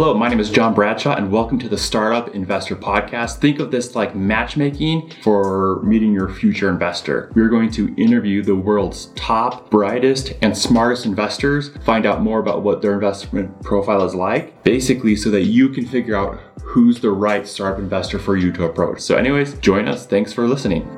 Hello, my name is John Bradshaw, and welcome to the Startup Investor Podcast. Think of this like matchmaking for meeting your future investor. We're going to interview the world's top, brightest, and smartest investors, find out more about what their investment profile is like, basically, so that you can figure out who's the right startup investor for you to approach. So, anyways, join us. Thanks for listening.